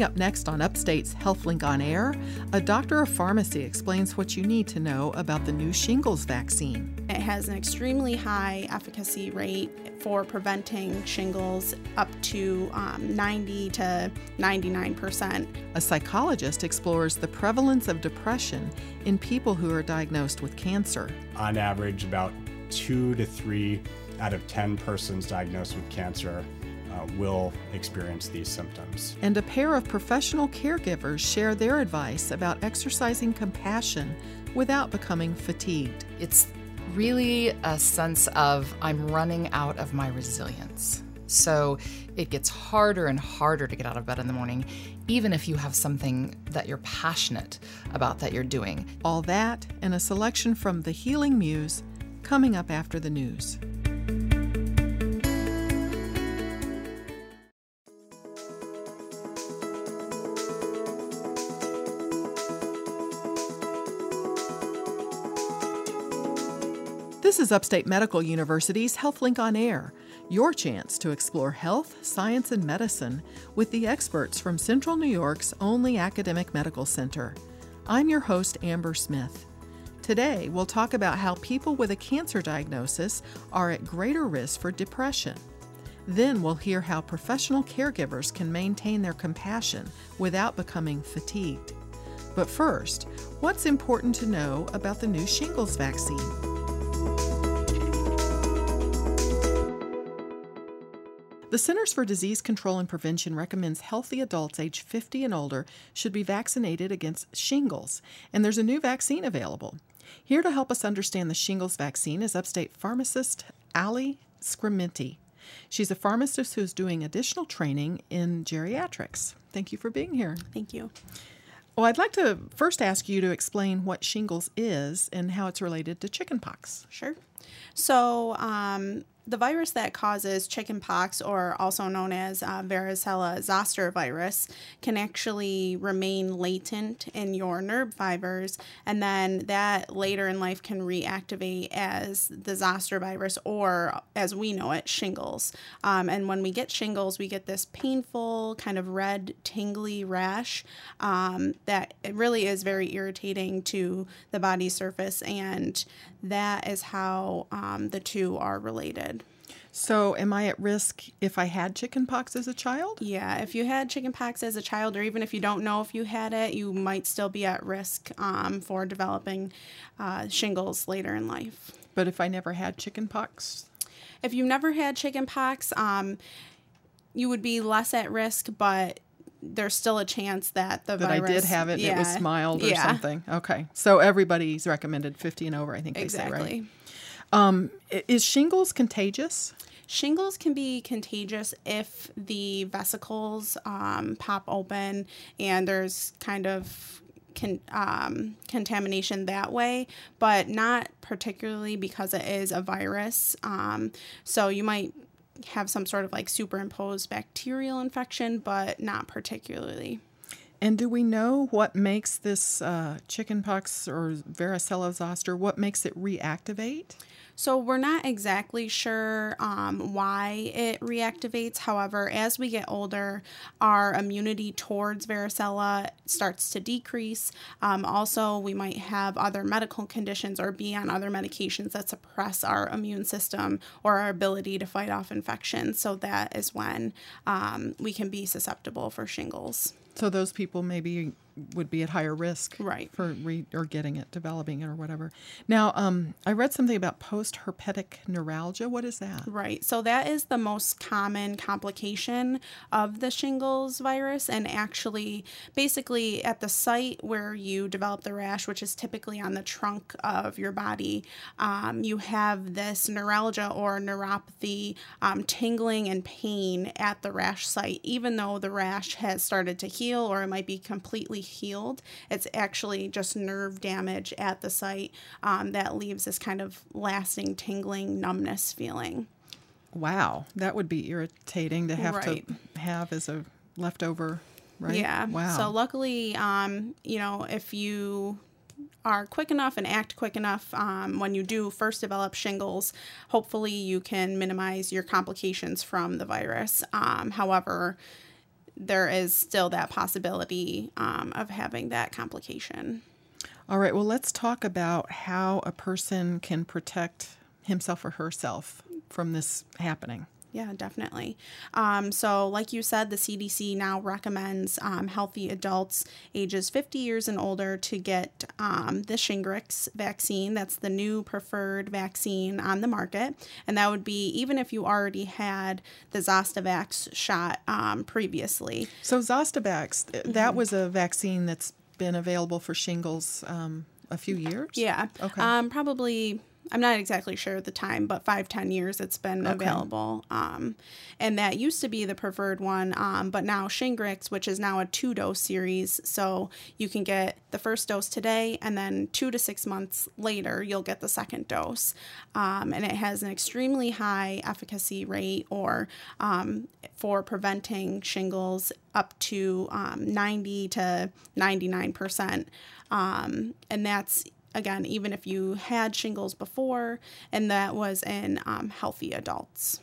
Coming up next on Upstate's HealthLink on Air, a doctor of pharmacy explains what you need to know about the new shingles vaccine. It has an extremely high efficacy rate for preventing shingles up to um, 90 to 99 percent. A psychologist explores the prevalence of depression in people who are diagnosed with cancer. On average, about two to three out of 10 persons diagnosed with cancer uh, will experience these symptoms. And a pair of professional caregivers share their advice about exercising compassion without becoming fatigued. It's really a sense of I'm running out of my resilience. So it gets harder and harder to get out of bed in the morning, even if you have something that you're passionate about that you're doing. All that and a selection from The Healing Muse coming up after the news. Is Upstate Medical University's HealthLink on Air, your chance to explore health, science, and medicine with the experts from Central New York's only academic medical center. I'm your host, Amber Smith. Today, we'll talk about how people with a cancer diagnosis are at greater risk for depression. Then we'll hear how professional caregivers can maintain their compassion without becoming fatigued. But first, what's important to know about the new shingles vaccine? The Centers for Disease Control and Prevention recommends healthy adults age 50 and older should be vaccinated against shingles, and there's a new vaccine available. Here to help us understand the shingles vaccine is upstate pharmacist Ali Scrimenti. She's a pharmacist who's doing additional training in geriatrics. Thank you for being here. Thank you. Well, I'd like to first ask you to explain what shingles is and how it's related to chickenpox. Sure. So, um, the virus that causes chickenpox, or also known as uh, varicella zoster virus, can actually remain latent in your nerve fibers, and then that later in life can reactivate as the zoster virus, or as we know it, shingles. Um, and when we get shingles, we get this painful, kind of red, tingly rash um, that really is very irritating to the body surface, and that is how um, the two are related. So, am I at risk if I had chickenpox as a child? Yeah, if you had chickenpox as a child, or even if you don't know if you had it, you might still be at risk um, for developing uh, shingles later in life. But if I never had chickenpox? If you never had chickenpox, um, you would be less at risk, but there's still a chance that the that virus. I did have it. Yeah, It was mild or yeah, something. Okay, so everybody's recommended 50 and over. I think they say Exactly. right. Um, is shingles contagious? Shingles can be contagious if the vesicles um, pop open and there's kind of con- um, contamination that way, but not particularly because it is a virus. Um, so you might have some sort of like superimposed bacterial infection, but not particularly. And do we know what makes this uh, chickenpox or varicella zoster? What makes it reactivate? So we're not exactly sure um, why it reactivates. However, as we get older, our immunity towards varicella starts to decrease. Um, also, we might have other medical conditions or be on other medications that suppress our immune system or our ability to fight off infections. So that is when um, we can be susceptible for shingles. So those people maybe would be at higher risk, Right. for re- or getting it, developing it, or whatever. Now, um, I read something about post-herpetic neuralgia. What is that? Right. So that is the most common complication of the shingles virus. And actually, basically, at the site where you develop the rash, which is typically on the trunk of your body, um, you have this neuralgia or neuropathy, um, tingling and pain at the rash site, even though the rash has started to heal or it might be completely healed. It's actually just nerve damage at the site um, that leaves this kind of lasting tingling numbness feeling. Wow, that would be irritating to have Right. to have as a leftover, right? Yeah. Wow. So luckily, um, you know, if you are quick enough and act quick enough um, when you do first develop shingles, hopefully you can minimize your complications from the virus. Um, however, there is still that possibility um, of having that complication. All right, well, let's talk about how a person can protect himself or herself from this happening. Yeah, definitely. Um, so, like you said, the CDC now recommends um, healthy adults ages 50 years and older to get um, the Shingrix vaccine. That's the new preferred vaccine on the market. And that would be even if you already had the Zostavax shot um, previously. So, Zostavax, mm-hmm. that was a vaccine that's been available for shingles um, a few years? Yeah. Okay. Um, probably I'm not exactly sure at the time, but five, ten years it's been okay. available. Um, and that used to be the preferred one, um, but now Shingrix, which is now a two dose series. So you can get the first dose today, and then two to six months later, you'll get the second dose. Um, and it has an extremely high efficacy rate or um, for preventing shingles up to um, 90 to 99%. Um, and that's again, even if you had shingles before, and that was in um, healthy adults.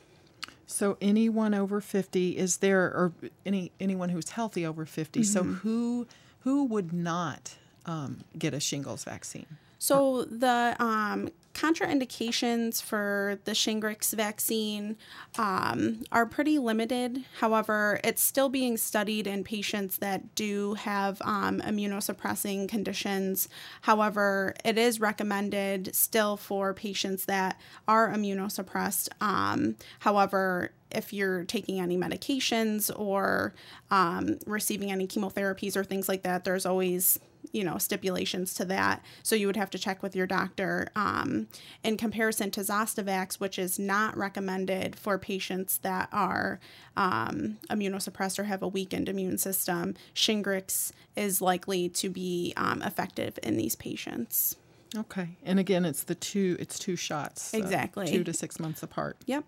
So anyone over 50 is there or any anyone who's healthy over 50. Mm-hmm. So who who would not um, get a shingles vaccine? So the um, contraindications for the Shingrix vaccine um, are pretty limited. However, it's still being studied in patients that do have um, immunosuppressing conditions. However, it is recommended still for patients that are immunosuppressed. Um, however, if you're taking any medications or um, receiving any chemotherapies or things like that, there's always you know stipulations to that. So you would have to check with your doctor um, in comparison to zostavax which is not recommended for patients that are um, immunosuppressed or have a weakened immune system. Shingrix is likely to be um, effective in these patients. Okay. And again it's the two it's two shots exactly. uh, two to six months apart. Yep.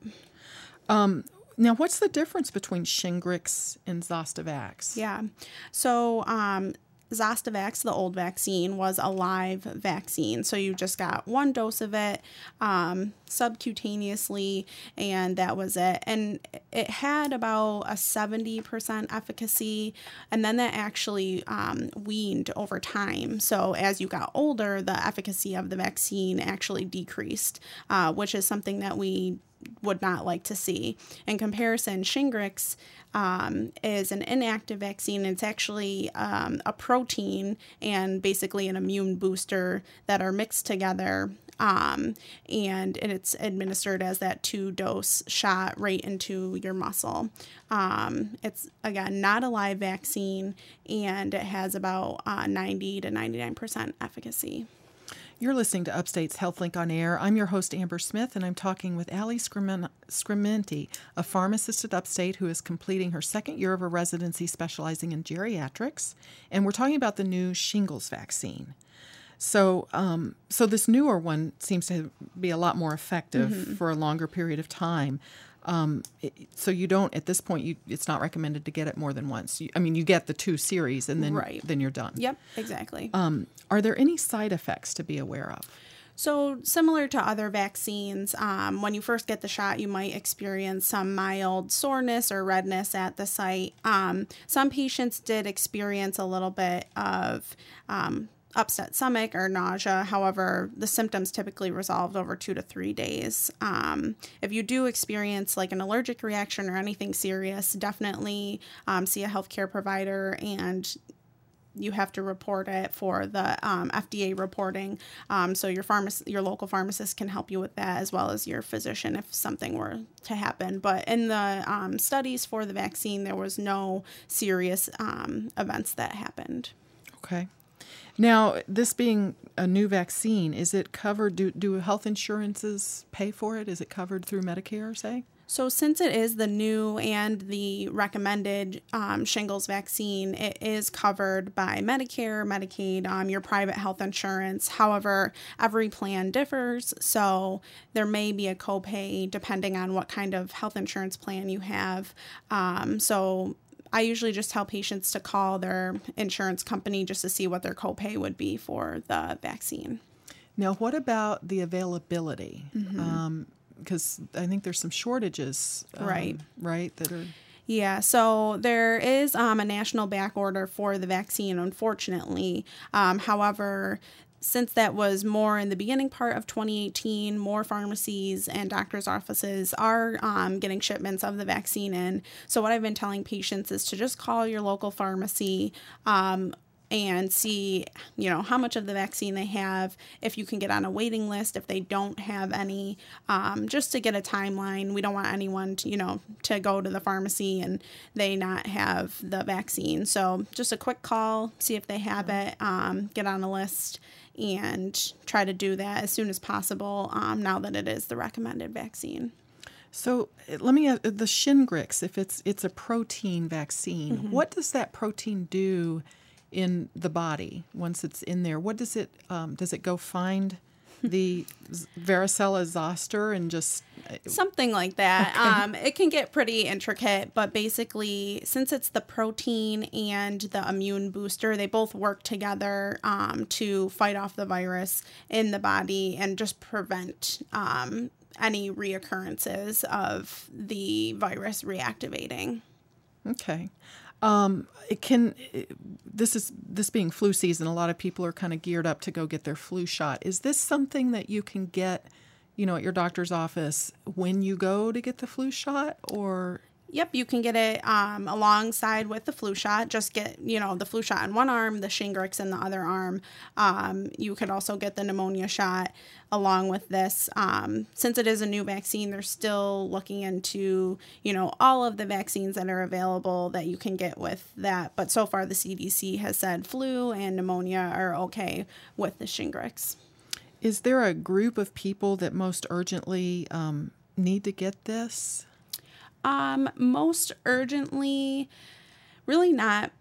Um, now, what's the difference between Shingrix and Zostavax? Yeah. So, um, Zostavax, the old vaccine, was a live vaccine. So you just got one dose of it um, subcutaneously, and that was it. And it had about a 70% efficacy, and then that actually um, weaned over time. So as you got older, the efficacy of the vaccine actually decreased, uh, which is something that we would not like to see. In comparison, Shingrix um, is an inactive vaccine. It's actually um, a protein and basically an immune booster that are mixed together. Um, and it's administered as that two dose shot right into your muscle. Um, it's again not a live vaccine and it has about uh, 90 to 99% efficacy. You're listening to Upstate's HealthLink on Air. I'm your host, Amber Smith, and I'm talking with Ali Scrimenti, a pharmacist at Upstate who is completing her second year of a residency specializing in geriatrics. And we're talking about the new shingles vaccine. So, um, so this newer one seems to be a lot more effective mm-hmm. for a longer period of time. Um, it, so you don't at this point. You it's not recommended to get it more than once. You, I mean, you get the two series, and then right. then you're done. Yep, exactly. Um, are there any side effects to be aware of? So, similar to other vaccines, um, when you first get the shot, you might experience some mild soreness or redness at the site. Um, some patients did experience a little bit of um, upset stomach or nausea. However, the symptoms typically resolved over two to three days. Um, if you do experience like an allergic reaction or anything serious, definitely um, see a healthcare provider and you have to report it for the um, FDA reporting. Um, so your pharmacist, your local pharmacist can help you with that, as well as your physician if something were to happen. But in the um, studies for the vaccine, there was no serious um, events that happened. Okay. Now, this being a new vaccine, is it covered? Do, do health insurances pay for it? Is it covered through Medicare, say? So, since it is the new and the recommended um, shingles vaccine, it is covered by Medicare, Medicaid, um, your private health insurance. However, every plan differs, so there may be a copay depending on what kind of health insurance plan you have. Um, so, I usually just tell patients to call their insurance company just to see what their copay would be for the vaccine. Now, what about the availability? Mm-hmm. Um, because I think there's some shortages, um, right? Right, that are Yeah, so there is um, a national back order for the vaccine, unfortunately. Um, however, since that was more in the beginning part of 2018, more pharmacies and doctors' offices are um, getting shipments of the vaccine in. So, what I've been telling patients is to just call your local pharmacy. Um, and see, you know, how much of the vaccine they have, if you can get on a waiting list, if they don't have any, um, just to get a timeline. We don't want anyone to, you know, to go to the pharmacy and they not have the vaccine. So just a quick call, see if they have it, um, get on a list and try to do that as soon as possible um, now that it is the recommended vaccine. So uh, let me ask the Shingrix. If it's it's a protein vaccine, mm-hmm. what does that protein do in the body once it's in there? What does it um, does it go find the varicella zoster and just uh, something like that. Okay. Um, it can get pretty intricate, but basically, since it's the protein and the immune booster, they both work together um, to fight off the virus in the body and just prevent um, any reoccurrences of the virus reactivating. Okay. Um, it can. This is this being flu season. A lot of people are kind of geared up to go get their flu shot. Is this something that you can get, you know, at your doctor's office when you go to get the flu shot, or Yep, you can get it um, alongside with the flu shot. Just get, you know, the flu shot in one arm, the Shingrix in the other arm. Um, you could also get the pneumonia shot along with this. Um, since it is a new vaccine, they're still looking into, you know, all of the vaccines that are available that you can get with that. But so far, the CDC has said flu and pneumonia are okay with the Shingrix. Is there a group of people that most urgently um, need to get this? Um, most urgently, really not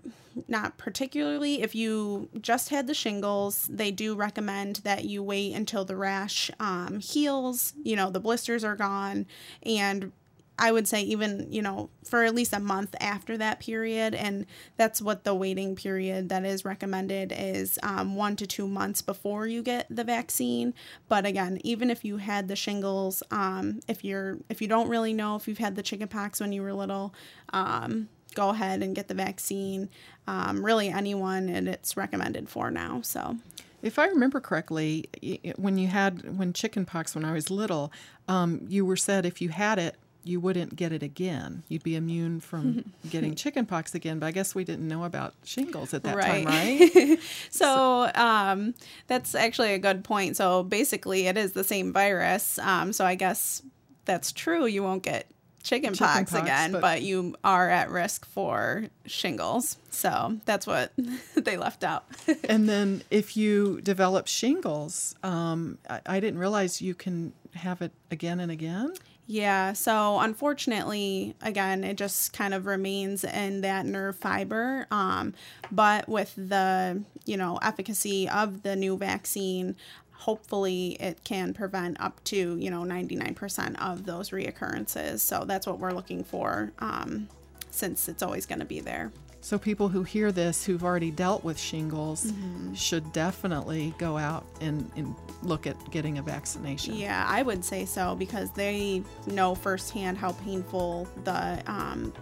not particularly. If you just had the shingles they do recommend that you wait until the rash um, heals you know the blisters are gone and I would say even, you know, for at least a month after that period. And that's what the waiting period that is recommended is um, one to two months before you get the vaccine. But again, even if you had the shingles, um, if you're if you don't really know if you've had the chickenpox when you were little, um, go ahead and get the vaccine. Um, really, anyone, and it's recommended for now. So. If I remember correctly, when you had when chickenpox when I was little, um, you were said if you had it you wouldn't get it again. You'd be immune from getting chickenpox again. But I guess we didn't know about shingles at that right. time, right? so, um, that's actually a good point. So basically, it is the same virus. Um, so I guess that's true. You won't get chickenpox chicken again, but, but, you are at risk for shingles. So that's what they left out. and then if you develop shingles, um, I, I didn't realize you can have it again and again. Yeah, so unfortunately, again, it just kind of remains in that nerve fiber. Um, but with the, you know, efficacy of the new vaccine, hopefully it can prevent up to, you know, 99% of those reoccurrences. So that's what we're looking for um, since it's always going to be there. So people who hear this who've already dealt with shingles mm-hmm. should definitely go out and, and, look at getting a vaccination. Yeah, I would say so because they know firsthand how painful the um,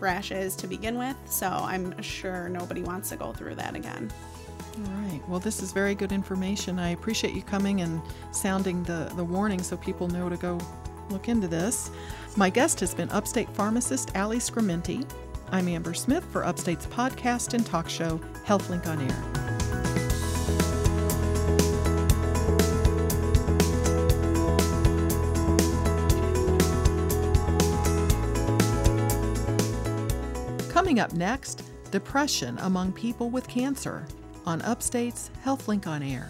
rash is to begin with. So I'm sure nobody wants to go through that again. All right. Well, this is very good information. I appreciate you coming and sounding the, the warning so people know to go look into this. My guest has been upstate pharmacist Ali Scrimenti. I'm Amber Smith for Upstate's podcast and talk show, HealthLink on Air. Coming up next, depression among people with cancer on Upstate's HealthLink on Air.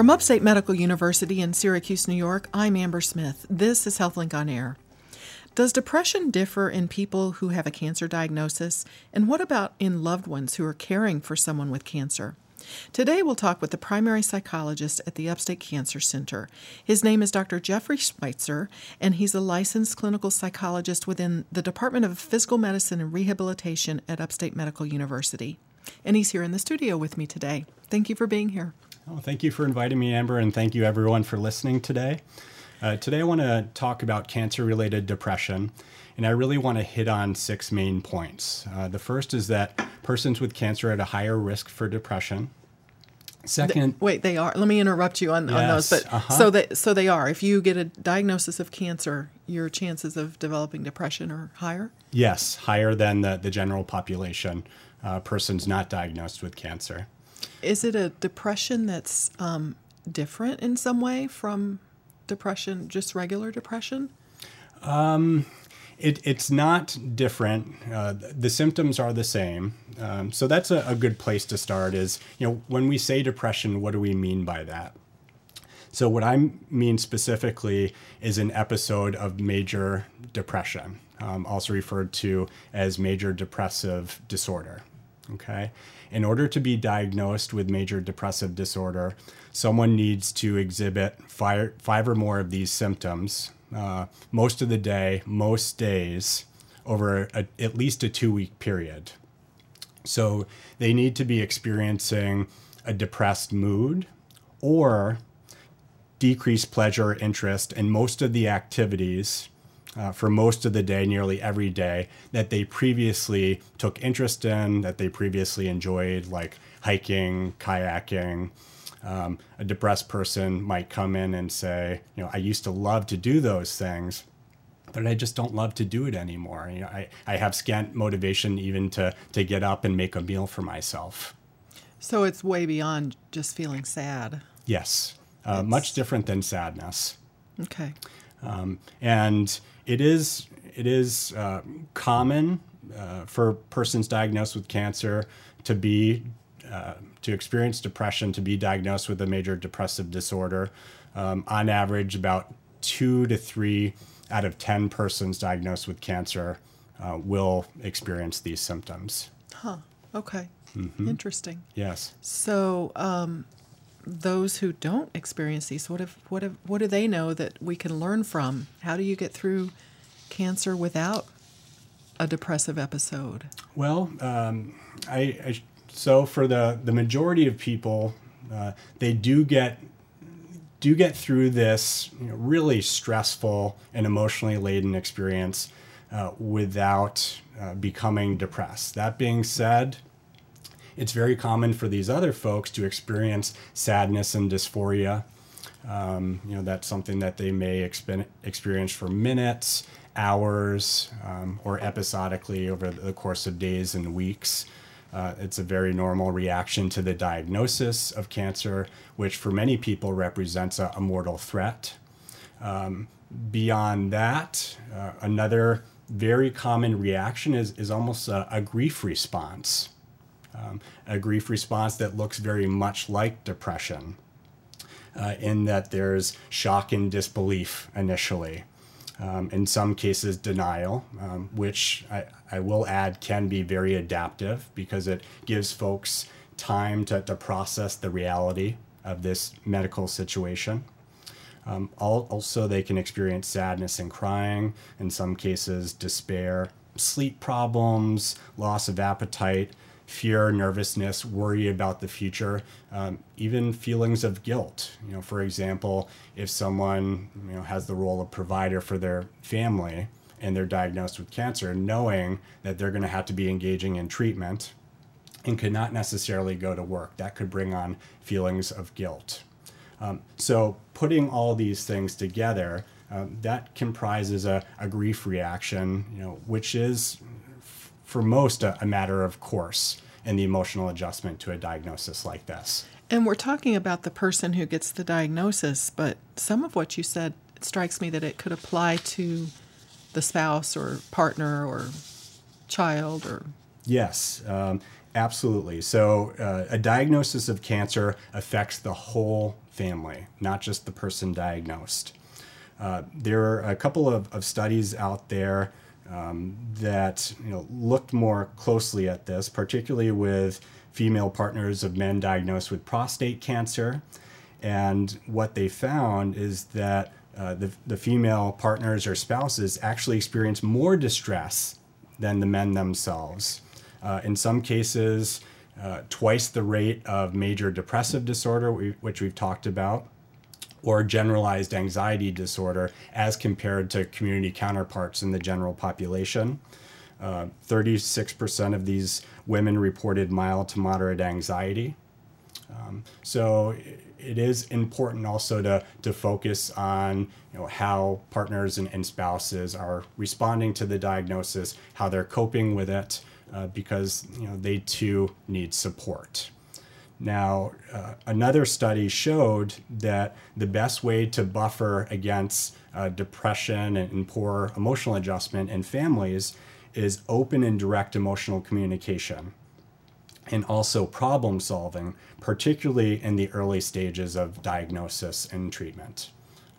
From Upstate Medical University in Syracuse, New York, I'm Amber Smith. This is HealthLink on Air. Does depression differ in people who have a cancer diagnosis? And what about in loved ones who are caring for someone with cancer? Today, we'll talk with the primary psychologist at the Upstate Cancer Center. His name is Dr. Jeffrey Schweitzer, and he's a licensed clinical psychologist within the Department of Physical Medicine and Rehabilitation at Upstate Medical University. And he's here in the studio with me today. Thank you for being here. Oh, thank you for inviting me, Amber, and thank you everyone for listening today. Uh, today, I want to talk about cancer related depression, and I really want to hit on six main points. Uh, the first is that persons with cancer are at a higher risk for depression. Second, Wait, they are. Let me interrupt you on, on those. But uh-huh. so that so they are. If you get a diagnosis of cancer, your chances of developing depression are higher. yes, higher than the, the general population, uh, persons not diagnosed with cancer. Is it a depression that's um, different in some way from depression, just regular depression? It, it's not different. Uh, the symptoms are the same. Um, so that's a, a good place to start is, you know, when we say depression, what do we mean by that? So what I mean specifically is an episode of major depression, um, also referred to as major depressive disorder. Okay. In order to be diagnosed with major depressive disorder, someone needs to exhibit five, five or more of these symptoms uh, most of the day, most days, over a, at least a two week period. So they need to be experiencing a depressed mood or decreased pleasure or interest in most of the activities uh, for most of the day, nearly every day, that they previously took interest in, that they previously enjoyed, like hiking, kayaking. Um, a depressed person might come in and say, you know, I used to love to do those things, but I just don't love to do it anymore. You know, I, I have scant motivation even to, to get up and make a meal for myself. So it's way beyond just feeling sad. Yes, uh, much different than sadness. Okay. Um, and it is it is uh, common uh, for persons diagnosed with cancer to be uh, to experience depression to be diagnosed with a major depressive disorder. Um, on average, about two to three out of ten persons diagnosed with cancer uh, will experience these symptoms. Huh. Okay. Interesting. Yes. So, um, those who don't experience these, what if, what if, what do they know that we can learn from? How do you get through cancer without a depressive episode? Well, um, I, I so for the the majority of people, uh, they do get do get through this you know, really stressful and emotionally laden experience uh, without uh, becoming depressed. That being said, it's very common for these other folks to experience sadness and dysphoria. Um, you know, that's something that they may experience for minutes, hours, um, or episodically over the course of days and weeks. Uh, it's a very normal reaction to the diagnosis of cancer, which for many people represents a, a mortal threat. Um, beyond that, uh, another very common reaction is, is almost a, a grief response. Um, a grief response that looks very much like depression, uh, in that there's shock and disbelief initially. Um, in some cases, denial, um, which I, I will add can be very adaptive because it gives folks time to, to process the reality of this medical situation. Um, also, they can experience sadness and crying, in some cases, despair, sleep problems, loss of appetite, fear, nervousness, worry about the future, um, even feelings of guilt. You know, for example, if someone you know has the role of provider for their family and they're diagnosed with cancer, knowing that they're going to have to be engaging in treatment and could not necessarily go to work, that could bring on feelings of guilt. Um, so putting all these things together, um, that comprises a, a grief reaction, you know, which is for most a, a matter of course in the emotional adjustment to a diagnosis like this. And we're talking about the person who gets the diagnosis, but some of what you said strikes me that it could apply to the spouse or partner or child or Yes, um, absolutely. So, uh, a diagnosis of cancer affects the whole family, not just the person diagnosed. Uh, there are a couple of, of studies out there um, that you know looked more closely at this, particularly with female partners of men diagnosed with prostate cancer. And what they found is that uh, the, the female partners or spouses actually experience more distress than the men themselves. Uh, in some cases, uh, twice the rate of major depressive disorder, which we've talked about, or generalized anxiety disorder as compared to community counterparts in the general population. Uh, 36% of these women reported mild to moderate anxiety. Um, so it is important also to, to focus on you know, how partners and, and spouses are responding to the diagnosis, how they're coping with it, uh, because you know, they too need support. Now, uh, another study showed that the best way to buffer against uh, depression and, and, poor emotional adjustment in families is open and direct emotional communication and also problem solving, particularly in the early stages of diagnosis and treatment.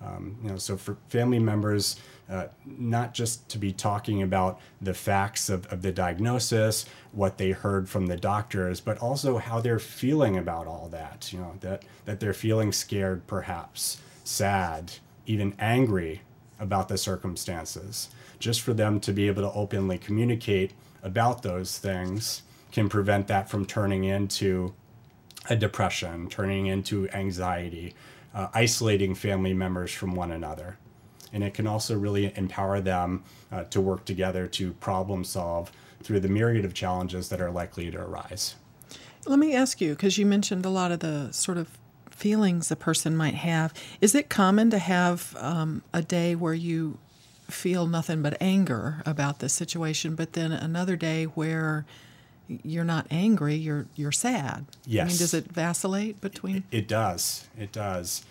Um, you know, so for family members, uh, not just to be talking about the facts of, of the diagnosis, what they heard from the doctors, but also how they're feeling about all that. You know, that, that they're feeling scared, perhaps, sad, even angry about the circumstances. Just for them to be able to openly communicate about those things can prevent that from turning into a depression, turning into anxiety, uh, isolating family members from one another. And it can also really empower them uh, to work together to problem solve through the myriad of challenges that are likely to arise. Let me ask you, because you mentioned a lot of the sort of feelings a person might have. Is it common to have um, a day where you feel nothing but anger about the situation, but then another day where you're not angry, you're you're sad. Yes. I mean, does it vacillate between? It, it does. It does,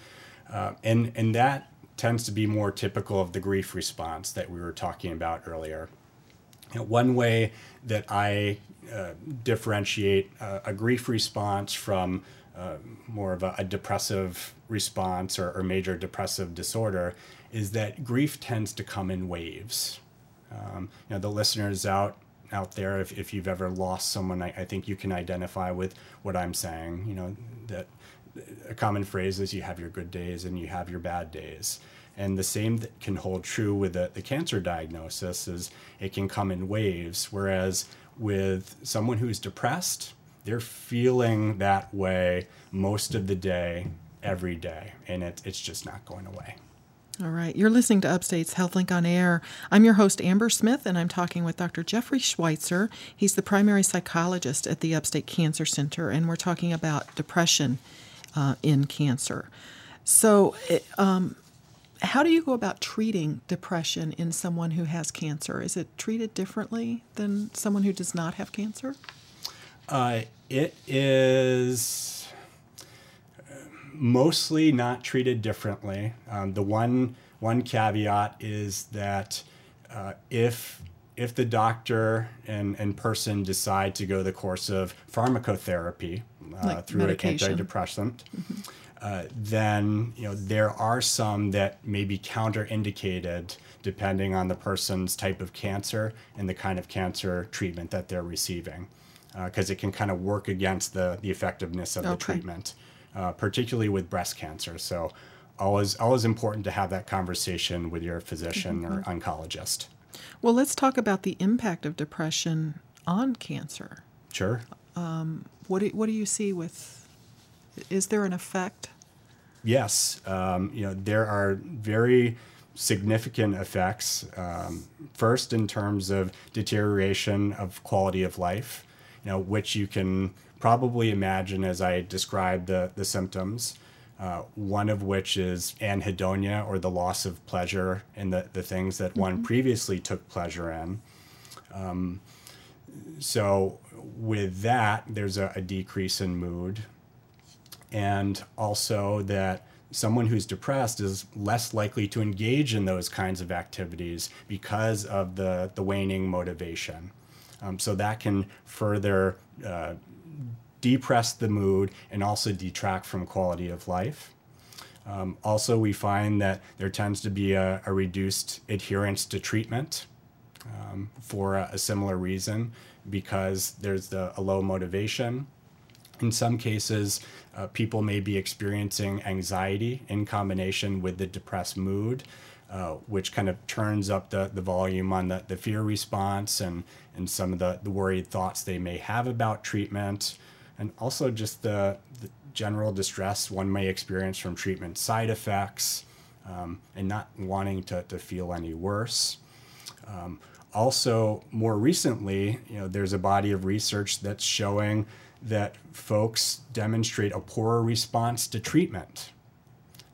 uh, and and that tends to be more typical of the grief response that we were talking about earlier. You know, one way that I uh, differentiate uh, a grief response from uh, more of a, a depressive response or, or, major depressive disorder is that grief tends to come in waves. Um, you know, the listeners out out there, if, if you've ever lost someone, I, I think you can identify with what I'm saying. You know, that a common phrase is you have your good days and you have your bad days. And the same can hold true with the, the cancer diagnosis is it can come in waves. Whereas with someone who's depressed, they're feeling that way most of the day, every day, and it, it's just not going away. All right. You're listening to Upstate's HealthLink on Air. I'm your host, Amber Smith, and I'm talking with Dr. Jeffrey Schweitzer. He's the primary psychologist at the Upstate Cancer Center, and we're talking about depression uh, in cancer. So, um, how do you go about treating depression in someone who has cancer? Is it treated differently than someone who does not have cancer? Uh, it is mostly not treated differently. Um, the one one caveat is that uh, if if the doctor and, and person decide to go the course of pharmacotherapy uh, like through medication. an antidepressant, mm-hmm. uh, then you know there are some that may be counterindicated depending on the person's type of cancer and the kind of cancer treatment that they're receiving, because uh, it can kind of work against the the effectiveness of okay. the treatment uh, particularly with breast cancer. So, always always important to have that conversation with your physician mm-hmm. or oncologist. Well, let's talk about the impact of depression on cancer. Sure. Um, what do, what do you see with? Is there an effect? Yes. Um, you know there are very significant effects. Um, first, in terms of deterioration of quality of life, you know, which you can probably imagine as I describe the, the symptoms. Uh, one of which is anhedonia or the loss of pleasure in the, the things that mm-hmm. one previously took pleasure in. Um, so, with that, there's a, a, decrease in mood, and also that someone who's depressed is less likely to engage in those kinds of activities because of the, the waning motivation. Um, so, that can further uh, depress the mood and also detract from quality of life. Um, also, we find that there tends to be a, a reduced adherence to treatment um, for a, a, similar reason because there's the, a low motivation. In some cases, uh, people may be experiencing anxiety in combination with the depressed mood, uh, which kind of turns up the, the volume on the, the fear response and, and some of the, the worried thoughts they may have about treatment. And also just the, the general distress one may experience from treatment side effects um, and not wanting to, to feel any worse. Um, also, more recently, you know, there's a body of research that's showing that folks demonstrate a poorer response to treatment.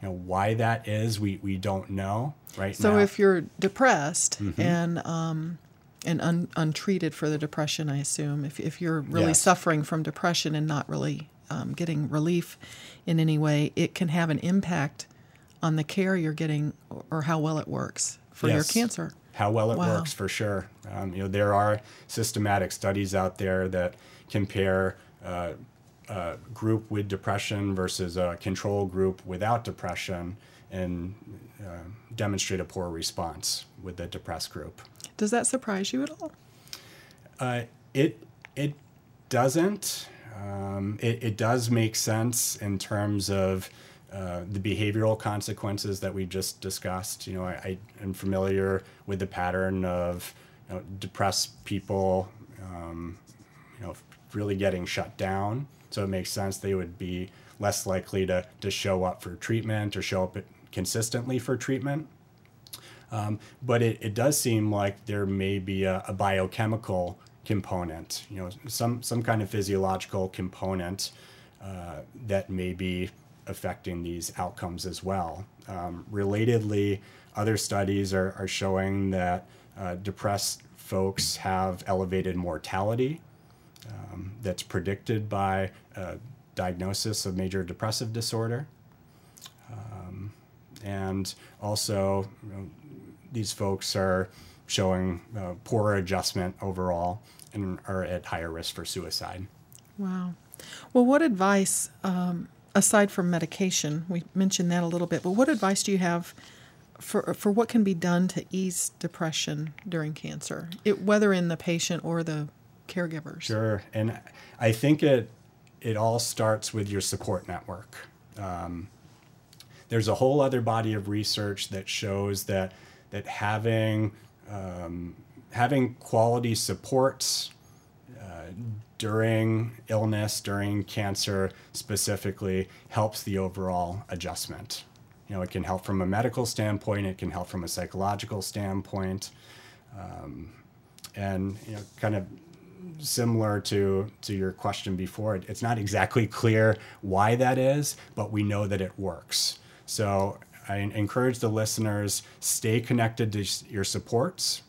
You know, why that is, we, we don't know right now. so now. if you're depressed mm-hmm. and um, and un, untreated for the depression, I assume if if you're really yes. suffering from depression and not really um, getting relief in any way, it can have an impact on the care you're getting or how well it works for yes. your cancer. How well it wow. works for sure. Um, you know, there are systematic studies out there that compare uh, a group with depression versus a control group without depression and uh, demonstrate a poor response with the depressed group. Does that surprise you at all? Uh, it it doesn't. Um, it, it does make sense in terms of uh, the behavioral consequences that we just discussed. You know, I, I am familiar with the pattern of you know, depressed people, um, you know, really getting shut down. So it makes sense they would be less likely to, to show up for treatment or show up consistently for treatment. Um, but it, it does seem like there may be a, a, biochemical component, you know, some, some kind of physiological component uh, that may be affecting these outcomes as well. Um, relatedly, other studies are, are showing that uh, depressed folks have elevated mortality um, that's predicted by diagnosis of major depressive disorder. And also, you know, these folks are showing uh, poorer adjustment overall and are at higher risk for suicide. Wow. Well, what advice, um, aside from medication, we mentioned that a little bit, but what advice do you have for, for what can be done to ease depression during cancer, it, whether in the patient or the caregivers? Sure. And I think it, it all starts with your support network. Um, there's a whole other body of research that shows that that having um, having quality supports uh, during illness, during cancer specifically, helps the overall adjustment. You know, it can help from a medical standpoint. It can help from a psychological standpoint, um, and you know, kind of similar to to your question before. It's not exactly clear why that is, but we know that it works. So I encourage the listeners stay connected to your supports.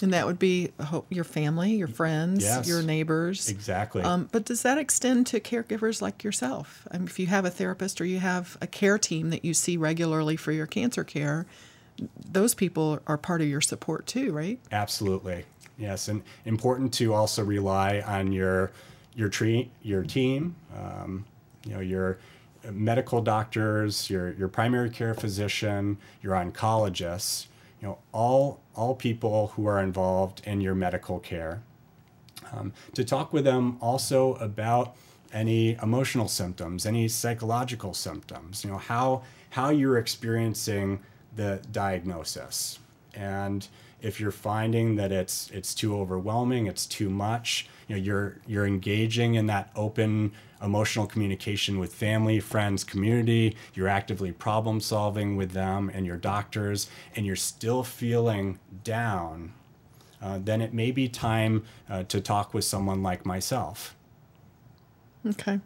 And that would be your family, your friends, yes, your neighbors. Exactly. Um, but does that extend to caregivers like yourself? I mean, if you have a therapist or you have a care team that you see regularly for your cancer care, those people are part of your support too, right? Absolutely. Yes, and important to also rely on your your tree your team. Um, you know your medical doctors, your your primary care physician, your oncologists, you know, all all people who are involved in your medical care. Um, to talk with them also about any emotional symptoms, any psychological symptoms, you know, how how you're experiencing the diagnosis. And if you're finding that it's it's too overwhelming, it's too much, you know, you're you're engaging in that open emotional communication with family, friends, community, you're actively problem solving with them and your doctors, and you're still feeling down, uh, then it may be time uh, to talk with someone like myself. Okay.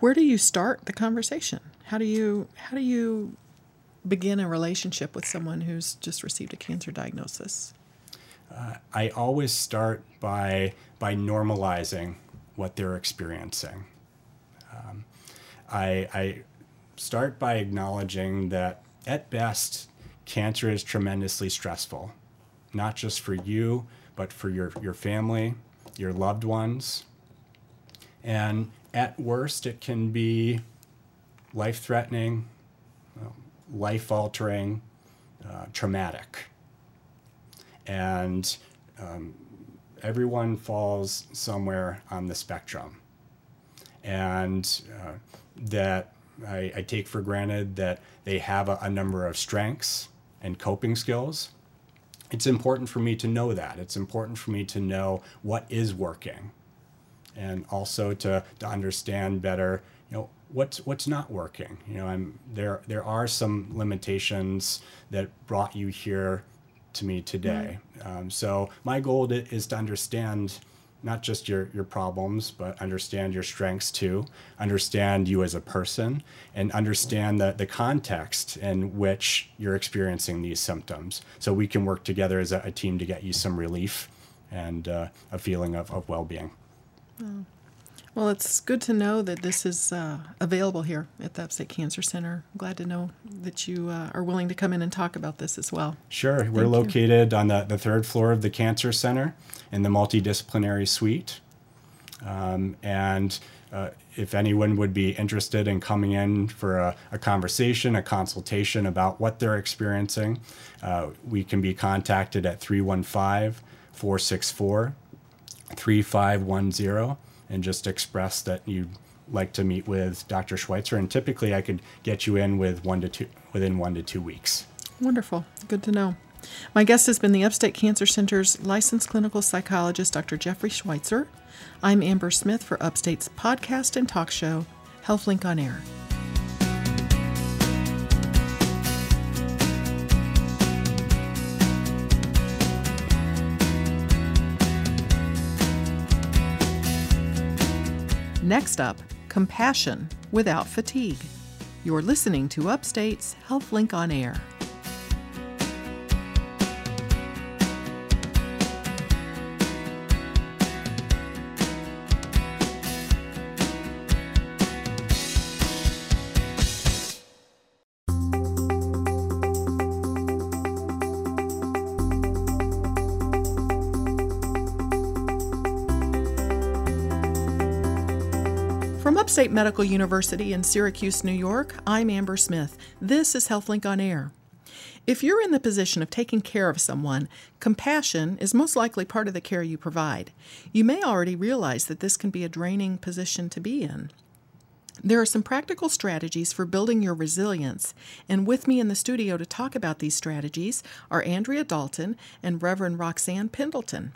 Where do you start the conversation? How do you how do you begin a relationship with someone who's just received a cancer diagnosis? Uh, I always start by by normalizing what they're experiencing. I, I start by acknowledging that at best, cancer is tremendously stressful, not just for you, but for your, your family, your loved ones. And at worst, it can be life threatening, life altering, uh, traumatic. And um, everyone falls somewhere on the spectrum. And uh, that I, I, take for granted that they have a, a number of strengths and coping skills. It's important for me to know that. It's important for me to know what is working and also to, to understand better, you know, what's what's not working. You know, I'm there there are some limitations that brought you here to me today. Mm-hmm. Um, so my goal to, is to understand not just your, your problems, but understand your strengths too, understand you as a person, and understand the, the context in which you're experiencing these symptoms. So we can work together as a, a team to get you some relief and uh, a feeling of, of well being. Oh. Well, it's good to know that this is uh, available here at the Upstate Cancer Center. I'm glad to know that you uh, are willing to come in and talk about this as well. Sure. Thank We're located you. on the, the third floor of the Cancer Center in the multidisciplinary suite. Um, and uh, if anyone would be interested in coming in for a, a conversation, a consultation about what they're experiencing, uh, we can be contacted at 315 464 3510 and just express that you'd like to meet with Dr. Schweitzer. And typically, I could get you in with one to two within one to two weeks. Wonderful. Good to know. My guest has been the Upstate Cancer Center's licensed clinical psychologist, Dr. Jeffrey Schweitzer. I'm Amber Smith for Upstate's podcast and talk show, HealthLink on Air. Next up, compassion without fatigue. You're listening to Upstate's HealthLink on Air. Upstate Medical University in Syracuse, New York, I'm Amber Smith. This is HealthLink on Air. If you're in the position of taking care of someone, compassion is most likely part of the care you provide. You may already realize that this can be a draining position to be in. There are some practical strategies for building your resilience, and with me in the studio to talk about these strategies are Andrea Dalton and Reverend Roxanne Pendleton.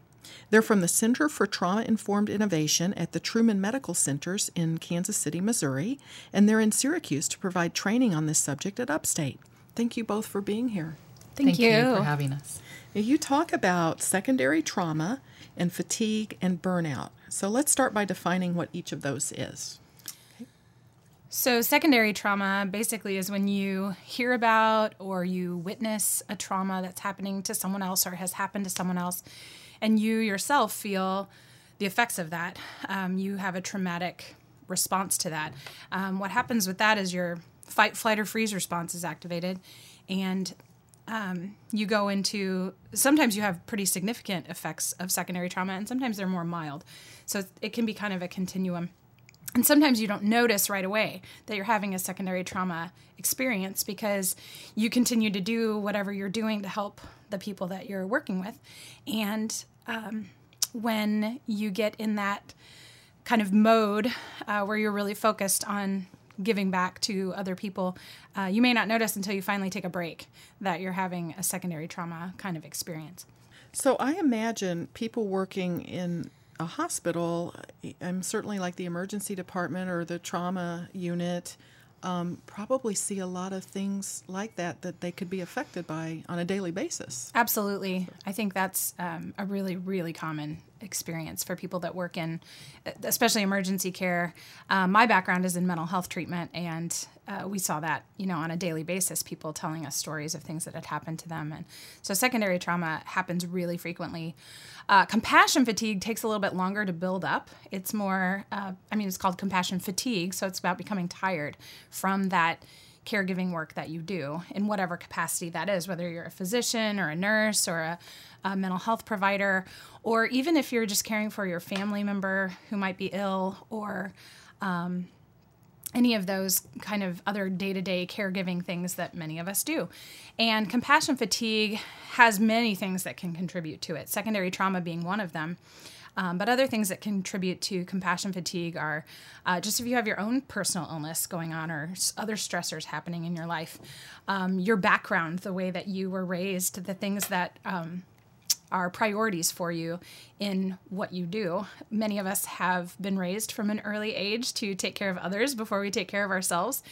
They're from the Center for Trauma Informed Innovation at the Truman Medical Centers in Kansas City, Missouri, and they're in Syracuse to provide training on this subject at Upstate. Thank you both for being here. Thank, Thank you. you for having us. You talk about secondary trauma and fatigue and burnout. So let's start by defining what each of those is. So, secondary trauma basically is when you hear about or you witness a trauma that's happening to someone else or has happened to someone else and you yourself feel the effects of that. Um, you have a traumatic response to that. Um, what happens with that is your fight, flight, or freeze response is activated, and um, you go into sometimes you have pretty significant effects of secondary trauma, and sometimes they're more mild. So it can be kind of a continuum. And sometimes you don't notice right away that you're having a secondary trauma experience because you continue to do whatever you're doing to help the people that you're working with. And um, when you get in that kind of mode uh, where you're really focused on giving back to other people, uh, you may not notice until you finally take a break that you're having a secondary trauma kind of experience. So I imagine people working in a hospital, I'm certainly like the emergency department or the trauma unit, um, probably see a lot of things like that that they could be affected by on a daily basis. Absolutely. I think that's um, a really, really common experience for people that work in, especially emergency care. Um, my background is in mental health treatment, and uh, we saw that, you know, on a daily basis, people telling us stories of things that had happened to them. And so secondary trauma happens really frequently. Uh, compassion fatigue takes a little bit longer to build up. It's more, uh, I mean, it's called compassion fatigue, so it's about becoming tired from that caregiving work that you do in whatever capacity that is, whether you're a physician or a nurse or a, a, mental health provider, or even if you're just caring for your family member who might be ill or um, any of those kind of other day to day caregiving things that many of us do. And compassion fatigue has many things that can contribute to it, secondary trauma being one of them. Um, but other things that contribute to compassion fatigue are uh, just if you have your own personal illness going on or other stressors happening in your life, um, your background, the way that you were raised, the things that um, are priorities for you in what you do. Many of us have been raised from an early age to take care of others before we take care of ourselves.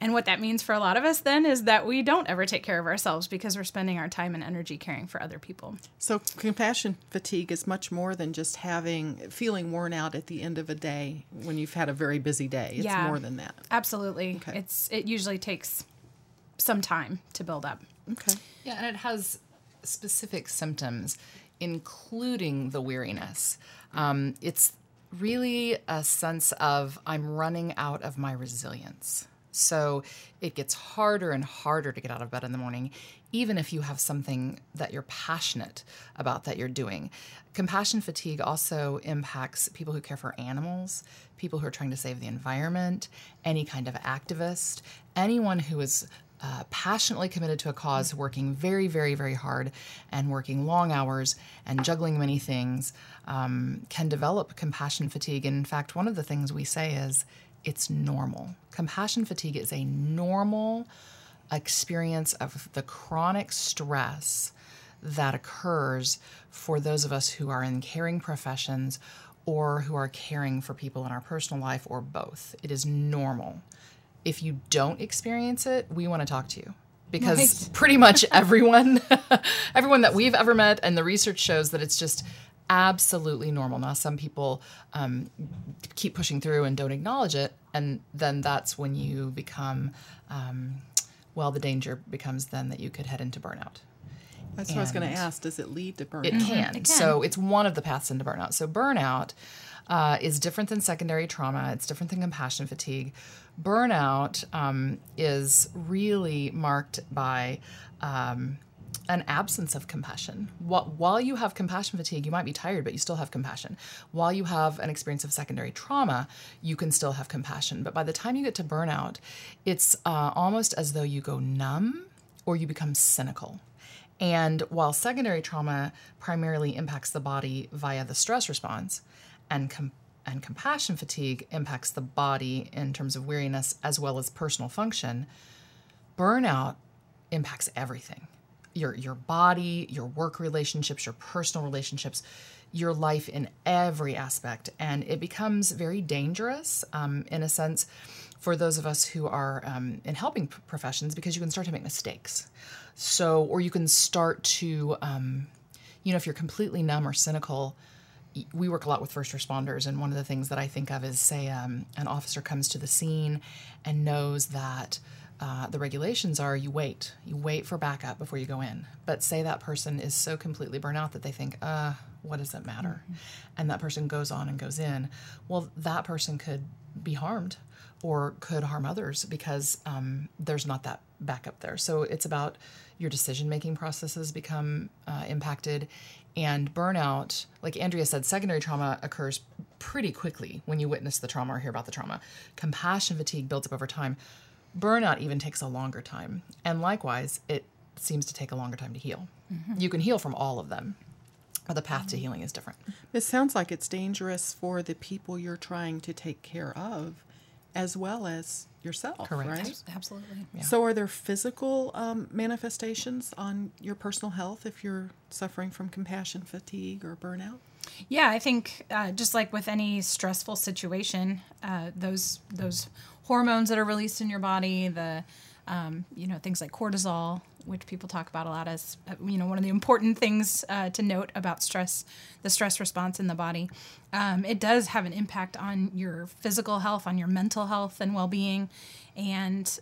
And what that means for a lot of us then is that we don't ever take care of ourselves because we're spending our time and energy caring for other people. So compassion fatigue is much more than just having feeling worn out at the end of a day when you've had a very busy day. It's Yeah. more than that. Absolutely. Okay. It's it usually takes some time to build up. Okay. Yeah, and it has specific symptoms, including the weariness. Um, it's really a sense of I'm running out of my resilience. So it gets harder and harder to get out of bed in the morning, even if you have something that you're passionate about that you're doing. Compassion fatigue also impacts people who care for animals, people who are trying to save the environment, any kind of activist, anyone who is uh, passionately committed to a cause, working very, very, very hard and working long hours and juggling many things, um, can develop compassion fatigue. And in fact, one of the things we say is it's normal. Compassion fatigue is a normal experience of the chronic stress that occurs for those of us who are in caring professions or who are caring for people in our personal life or both. It is normal. If you don't experience it, we want to talk to you because Right. pretty much everyone everyone that we've ever met and the research shows that it's just absolutely normal. Now some people um, keep pushing through and don't acknowledge it and then that's when you become um, well the danger becomes then that you could head into burnout. That's what I was going to ask. Does it lead to burnout? It can. can. So it's one of the paths into burnout. So burnout uh, is different than secondary trauma. It's different than compassion fatigue. Burnout um, is really marked by um, an absence of compassion. While you have compassion fatigue, you might be tired, but you still have compassion. While you have an experience of secondary trauma, you can still have compassion. But by the time you get to burnout, it's uh, almost as though you go numb or you become cynical. And while secondary trauma primarily impacts the body via the stress response, and com- and compassion fatigue impacts the body in terms of weariness as well as personal function, burnout impacts everything. Your your body, your work relationships, your personal relationships, your life in every aspect, and it becomes very dangerous um, in a sense for those of us who are um, in helping professions because you can start to make mistakes. So, or you can start to, um, you know, if you're completely numb or cynical, we work a lot with first responders, and one of the things that I think of is say um, an officer comes to the scene and knows that uh, the regulations are you wait, you wait for backup before you go in. But say that person is so completely burnt out that they think, uh, what does it matter? And that person goes on and goes in. Well, that person could be harmed or could harm others because um, there's not that backup there. So it's about your decision making processes become uh, impacted and burnout. Like Andrea said, secondary trauma occurs pretty quickly when you witness the trauma or hear about the trauma. Compassion fatigue builds up over time. Burnout even takes a longer time. And likewise, it seems to take a longer time to heal. Mm-hmm. You can heal from all of them, but the path to mm-hmm. healing is different. It sounds like it's dangerous for the people you're trying to take care of, as well as yourself. Correct. Right. Absolutely. So, are there physical um, manifestations on your personal health if you're suffering from compassion fatigue or burnout? Yeah, I think uh, just like with any stressful situation, uh, those those hormones that are released in your body, the um, you know things like cortisol, which people talk about a lot as uh, you know one of the important things uh, to note about stress, the stress response in the body. Um, it does have an impact on your physical health, on your mental health and well being, and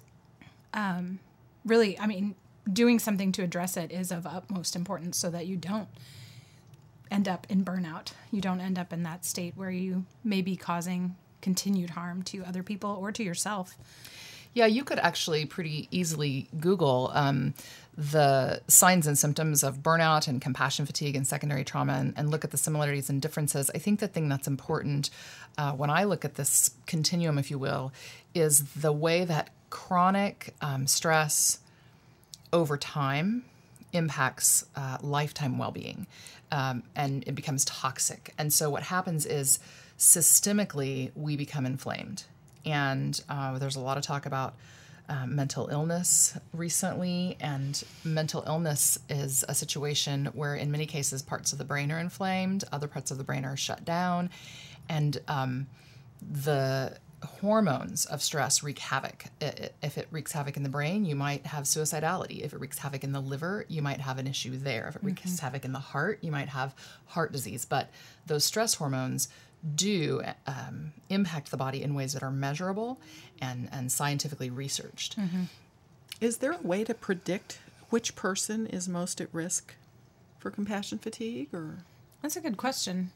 um, really, I mean, doing something to address it is of utmost importance so that you don't end up in burnout. You don't end up in that state where you may be causing continued harm to other people or to yourself. Yeah, you could actually pretty easily Google um, the signs and symptoms of burnout and compassion fatigue and secondary trauma and, and look at the similarities and differences. I think the thing that's important uh, when I look at this continuum, if you will, is the way that chronic um, stress over time impacts uh, lifetime well being um, and it becomes toxic. And so what happens is systemically we become inflamed. And uh, there's a lot of talk about uh, mental illness recently, and mental illness is a situation where, in many cases, parts of the brain are inflamed, other parts of the brain are shut down, and um, the hormones of stress wreak havoc. If it wreaks havoc in the brain, you might have suicidality. If it wreaks havoc in the liver, you might have an issue there. If it wreaks mm-hmm. havoc in the heart, you might have heart disease. But those stress hormones do um, impact the body in ways that are measurable and, and scientifically researched. Mm-hmm. Is there a way to predict which person is most at risk for compassion fatigue or That's a good question.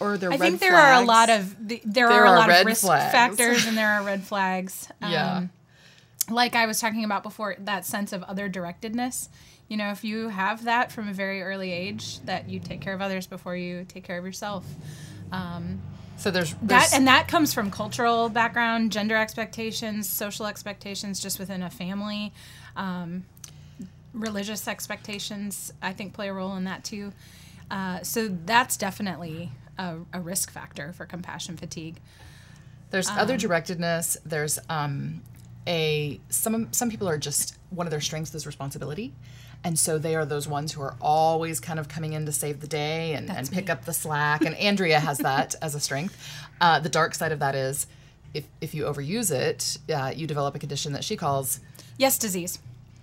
Or there I think there flags? are a lot of the, there, there, are, are a lot of risk flags. factors and there are red flags. yeah. Um, like I was talking about before, that sense of other directedness you know, if you have that from a very early age, that you take care of others before you take care of yourself. Um, so there's, there's, that, and that comes from cultural background, gender expectations, social expectations, just within a family. Um, religious expectations, I think, play a role in that too. Uh, so that's definitely a, a, risk factor for compassion fatigue. There's um, other directedness. There's um, a some some people are just one of their strengths is responsibility and so they are those ones who are always kind of coming in to save the day and, and pick up the slack. And Andrea has that as a strength. Uh, the dark side of that is if, if you overuse it, uh, you develop a condition that she calls yes disease.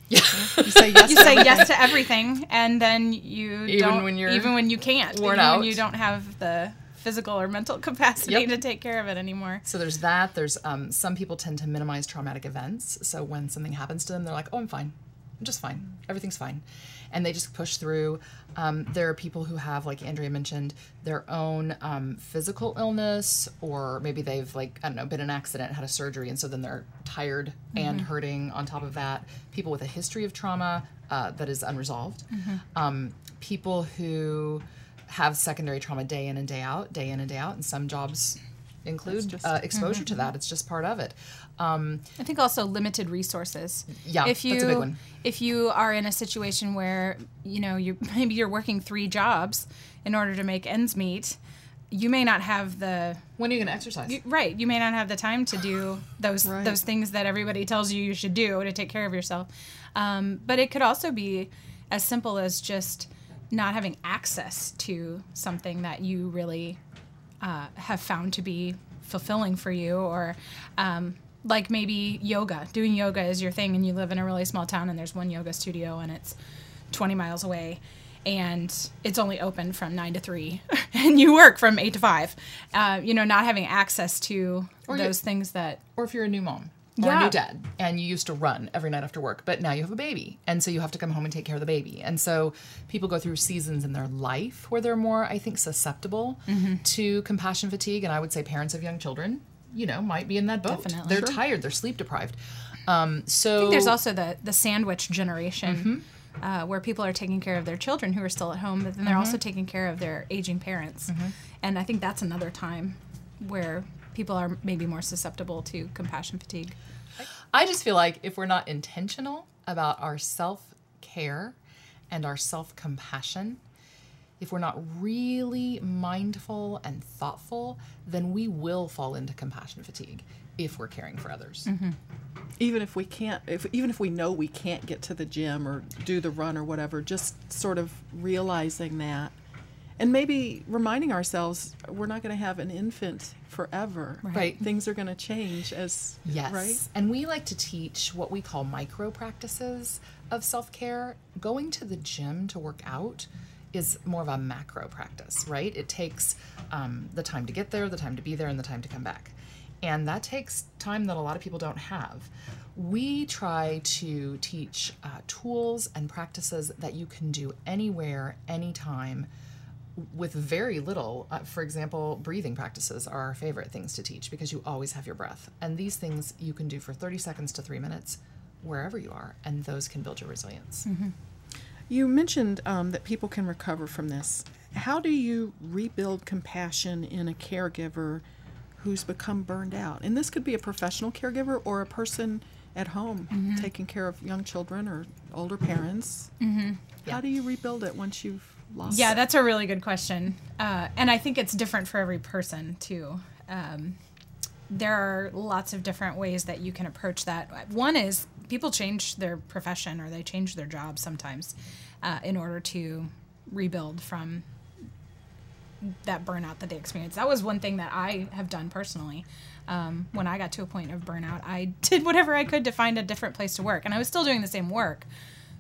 Yeah. you say yes. you say yes to everything, and then you even don't, when you're even when you can't, worn even out, when you don't have the physical or mental capacity yep. to take care of it anymore. So there's that. There's um, some people tend to minimize traumatic events. So when something happens to them, they're like, "Oh, I'm fine. I'm just fine. Everything's fine. And they just push through. Um, there are people who have, like Andrea mentioned, their own um, physical illness, or maybe they've, like, I don't know, been in an accident, had a surgery, and so then they're tired mm-hmm. and hurting on top of that. People with a history of trauma uh, that is unresolved. Mm-hmm. Um, people who have secondary trauma day in and day out, day in and day out, and some jobs include just, uh, exposure mm-hmm. to that. It's just part of it. Um, I think also limited resources. Yeah, if you, that's a big one. If you are in a situation where you know you maybe you're working three jobs in order to make ends meet, you may not have the when are you going to exercise? You, right, you may not have the time to do those right. those things that everybody tells you you should do to take care of yourself. Um, but it could also be as simple as just not having access to something that you really uh, have found to be fulfilling for you, or um, like maybe yoga. Doing yoga is your thing, and you live in a really small town, and there's one yoga studio, and it's 20 miles away, and it's only open from nine to three, and you work from eight to five. Uh, you know, not having access to or those things that, or if you're a new mom yeah. a new dad and you used to run every night after work but now you have a baby and so you have to come home and take care of the baby and so people go through seasons in their life where they're more i think susceptible mm-hmm. to compassion fatigue and i would say parents of young children you know might be in that boat Definitely. they're sure. tired they're sleep deprived um, so there's also the the sandwich generation mm-hmm. Uh, where people are taking care of their children who are still at home, but then they're mm-hmm. also taking care of their aging parents. Mm-hmm. And I think that's another time where people are maybe more susceptible to compassion fatigue. I just feel like if we're not intentional about our self care and our self compassion, if we're not really mindful and thoughtful, then we will fall into compassion fatigue if we're caring for others. Mm-hmm. Even if we can't, if even if we know we can't get to the gym or do the run or whatever, just sort of realizing that and maybe reminding ourselves we're not going to have an infant forever. Right. Things are going to change as yes. Right. And we like to teach what we call micro practices of self care. Going to the gym to work out is more of a macro practice, right? It takes um, the time to get there, the time to be there, and the time to come back. And that takes time that a lot of people don't have. We try to teach uh, tools and practices that you can do anywhere, anytime with very little. Uh, for example, breathing practices are our favorite things to teach because you always have your breath. And these things you can do for 30 seconds to three minutes wherever you are, and those can build your resilience. Mm-hmm. You mentioned um, that people can recover from this. How do you rebuild compassion in a caregiver who's become burned out? And this could be a professional caregiver or a person at home mm-hmm. taking care of young children or older parents. Mm-hmm. How do you rebuild it once you've lost Yeah, that's a really good question. Uh, and I think it's different for every person, too. Um, there are lots of different ways that you can approach that. One is people change their profession or they change their job sometimes uh, in order to rebuild from that burnout that they experienced. That was one thing that I have done personally. Um, when I got to a point of burnout, I did whatever I could to find a different place to work. And I was still doing the same work,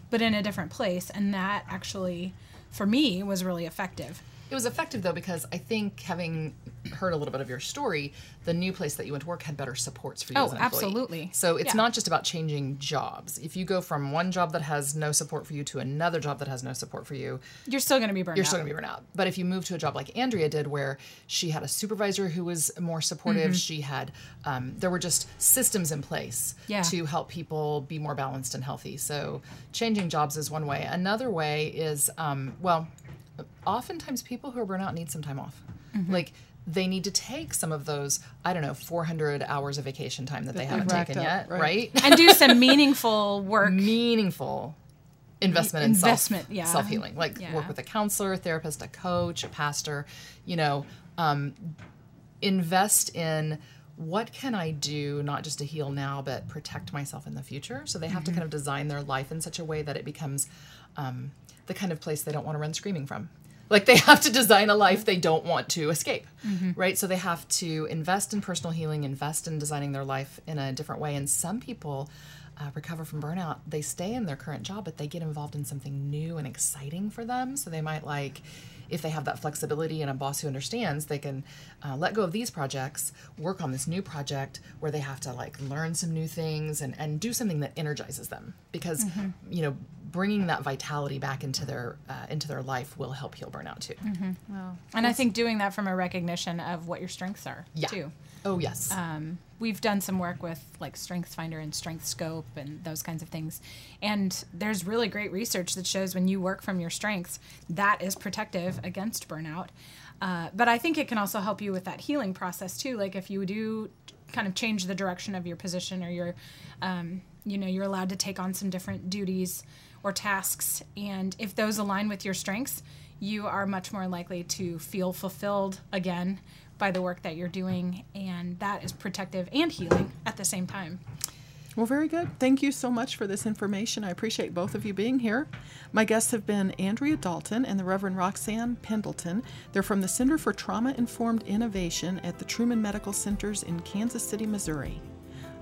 but in a different place. And that actually, for me, was really effective. It was effective though because I think having heard a little bit of your story, the new place that you went to work had better supports for you. Oh, absolutely. So it's Yeah. not just about changing jobs. If you go from one job that has no support for you to another job that has no support for you, You're still going to be burned out. you're out. still gonna be burnt out. But if you move to a job like Andrea did, where she had a supervisor who was more supportive, Mm-hmm. she had, um, there were just systems in place Yeah. to help people be more balanced and healthy. So changing jobs is one way. Another way is, um, well, oftentimes people who are burnout need some time off. Mm-hmm. Like they need to take some of those, I don't know, 400 hours of vacation time that they haven't taken up, yet, right. right? and do some meaningful work. meaningful investment in Investment, self yeah. self healing. Like Yeah. work with a counselor, therapist, a coach, a pastor. You know, um, invest in what can I do not just to heal now, but protect myself in the future. So they have to Mm-hmm. kind of design their life in such a way that it becomes um, the kind of place they don't want to run screaming from. Like they have to design a life they don't want to escape, Mm-hmm. right? So they have to invest in personal healing, invest in designing their life in a different way. And some people uh, recover from burnout, they stay in their current job, but they get involved in something new and exciting for them. So they might like, if they have that flexibility and a boss who understands, they can uh, let go of these projects, work on this new project where they have to like learn some new things and, and do something that energizes them. Because, you know, bringing that vitality back into their uh, into their life will help heal burnout too. Wow, And I think doing that from a recognition of what your strengths are, Yeah. too. Oh yes. Um, we've done some work with like Strengths Finder and Strength Scope and those kinds of things. And there's really great research that shows when you work from your strengths, that is protective against burnout. Uh, but I think it can also help you with that healing process too. Like if you do kind of change the direction of your position or your, um, you know, you're allowed to take on some different duties or tasks. And if those align with your strengths, you are much more likely to feel fulfilled again by the work that you're doing. And that is protective and healing at the same time. Well, very good. Thank you so much for this information. I appreciate both of you being here. My guests have been Andrea Dalton and the Reverend Roxanne Pendleton. They're from the Center for Trauma Informed Innovation at the Truman Medical Centers in Kansas City, Missouri.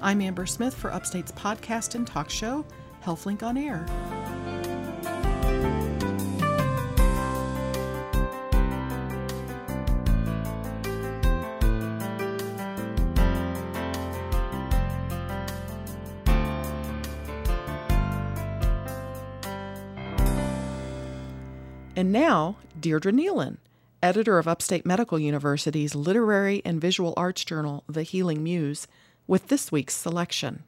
I'm Amber Smith for Upstate's podcast and talk show, HealthLink on Air. And now, Deirdre Neilen, editor of Upstate Medical University's literary and visual arts journal, The Healing Muse, with this week's selection.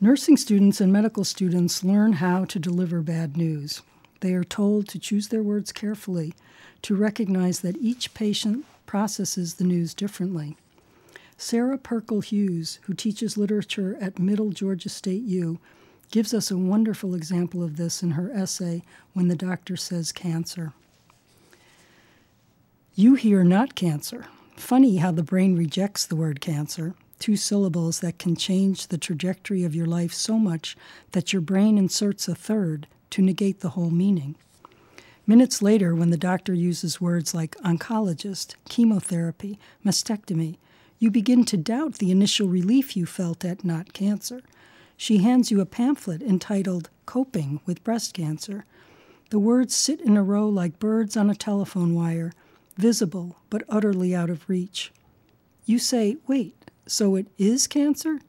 Nursing students and medical students learn how to deliver bad news. They are told to choose their words carefully, to recognize that each patient processes the news differently. Sarah Pirkle Hughes, who teaches literature at Middle Georgia State U, gives us a wonderful example of this in her essay, When the Doctor Says Cancer. You hear not cancer. Funny how the brain rejects the word cancer, two syllables that can change the trajectory of your life so much that your brain inserts a third to negate the whole meaning. Minutes later, when the doctor uses words like oncologist, chemotherapy, mastectomy, you begin to doubt the initial relief you felt at not cancer. She hands you a pamphlet entitled Coping with Breast Cancer. The words sit in a row like birds on a telephone wire, visible but utterly out of reach. You say, Wait, so it is cancer?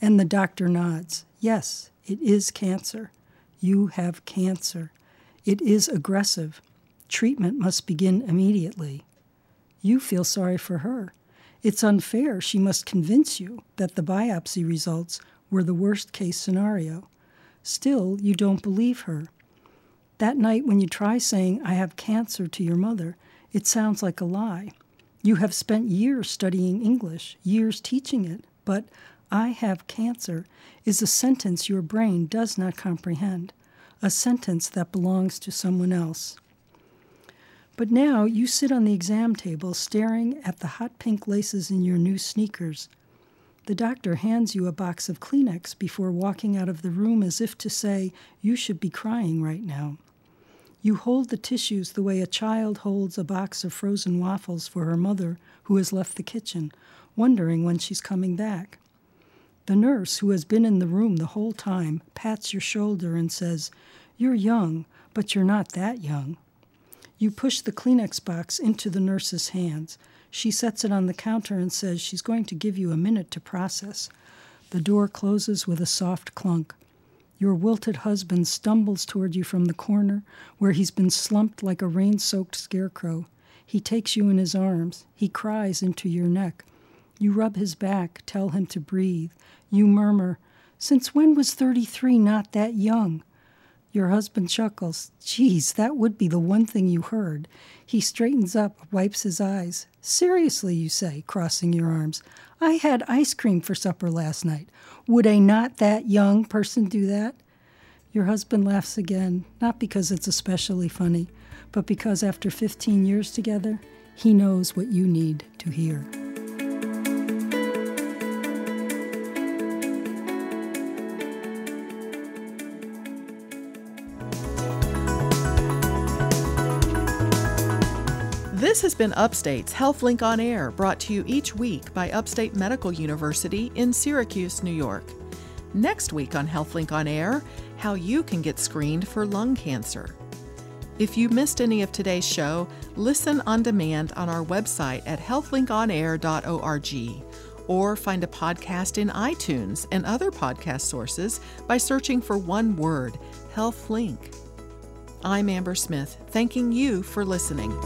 And the doctor nods. Yes, it is cancer. You have cancer. It is aggressive. Treatment must begin immediately. You feel sorry for her. It's unfair she must convince you that the biopsy results were the worst case scenario. Still, you don't believe her. That night, when you try saying, I have cancer to your mother, it sounds like a lie. You have spent years studying English, years teaching it, but I have cancer is a sentence your brain does not comprehend, a sentence that belongs to someone else. But now you sit on the exam table staring at the hot pink laces in your new sneakers. The doctor hands you a box of Kleenex before walking out of the room as if to say, You should be crying right now. You hold the tissues the way a child holds a box of frozen waffles for her mother who has left the kitchen, wondering when she's coming back. The nurse, who has been in the room the whole time, pats your shoulder and says, You're young, but you're not that young. You push the Kleenex box into the nurse's hands. She sets it on the counter and says she's going to give you a minute to process. The door closes with a soft clunk. Your wilted husband stumbles toward you from the corner, where he's been slumped like a rain soaked scarecrow. He takes you in his arms. He cries into your neck. You rub his back, tell him to breathe. You murmur, Since when was 33 not that young? Your husband chuckles. Geez, that would be the one thing you heard. He straightens up, wipes his eyes. Seriously, you say, crossing your arms. I had ice cream for supper last night. Would a not that young person do that? Your husband laughs again, not because it's especially funny, but because after 15 years together, he knows what you need to hear. This has been Upstate's HealthLink on Air, brought to you each week by Upstate Medical University in Syracuse, New York. Next week on HealthLink on Air, how you can get screened for lung cancer. If you missed any of today's show, listen on demand on our website at healthlinkonair.org or find a podcast in iTunes and other podcast sources by searching for one word, HealthLink. I'm Amber Smith, thanking you for listening.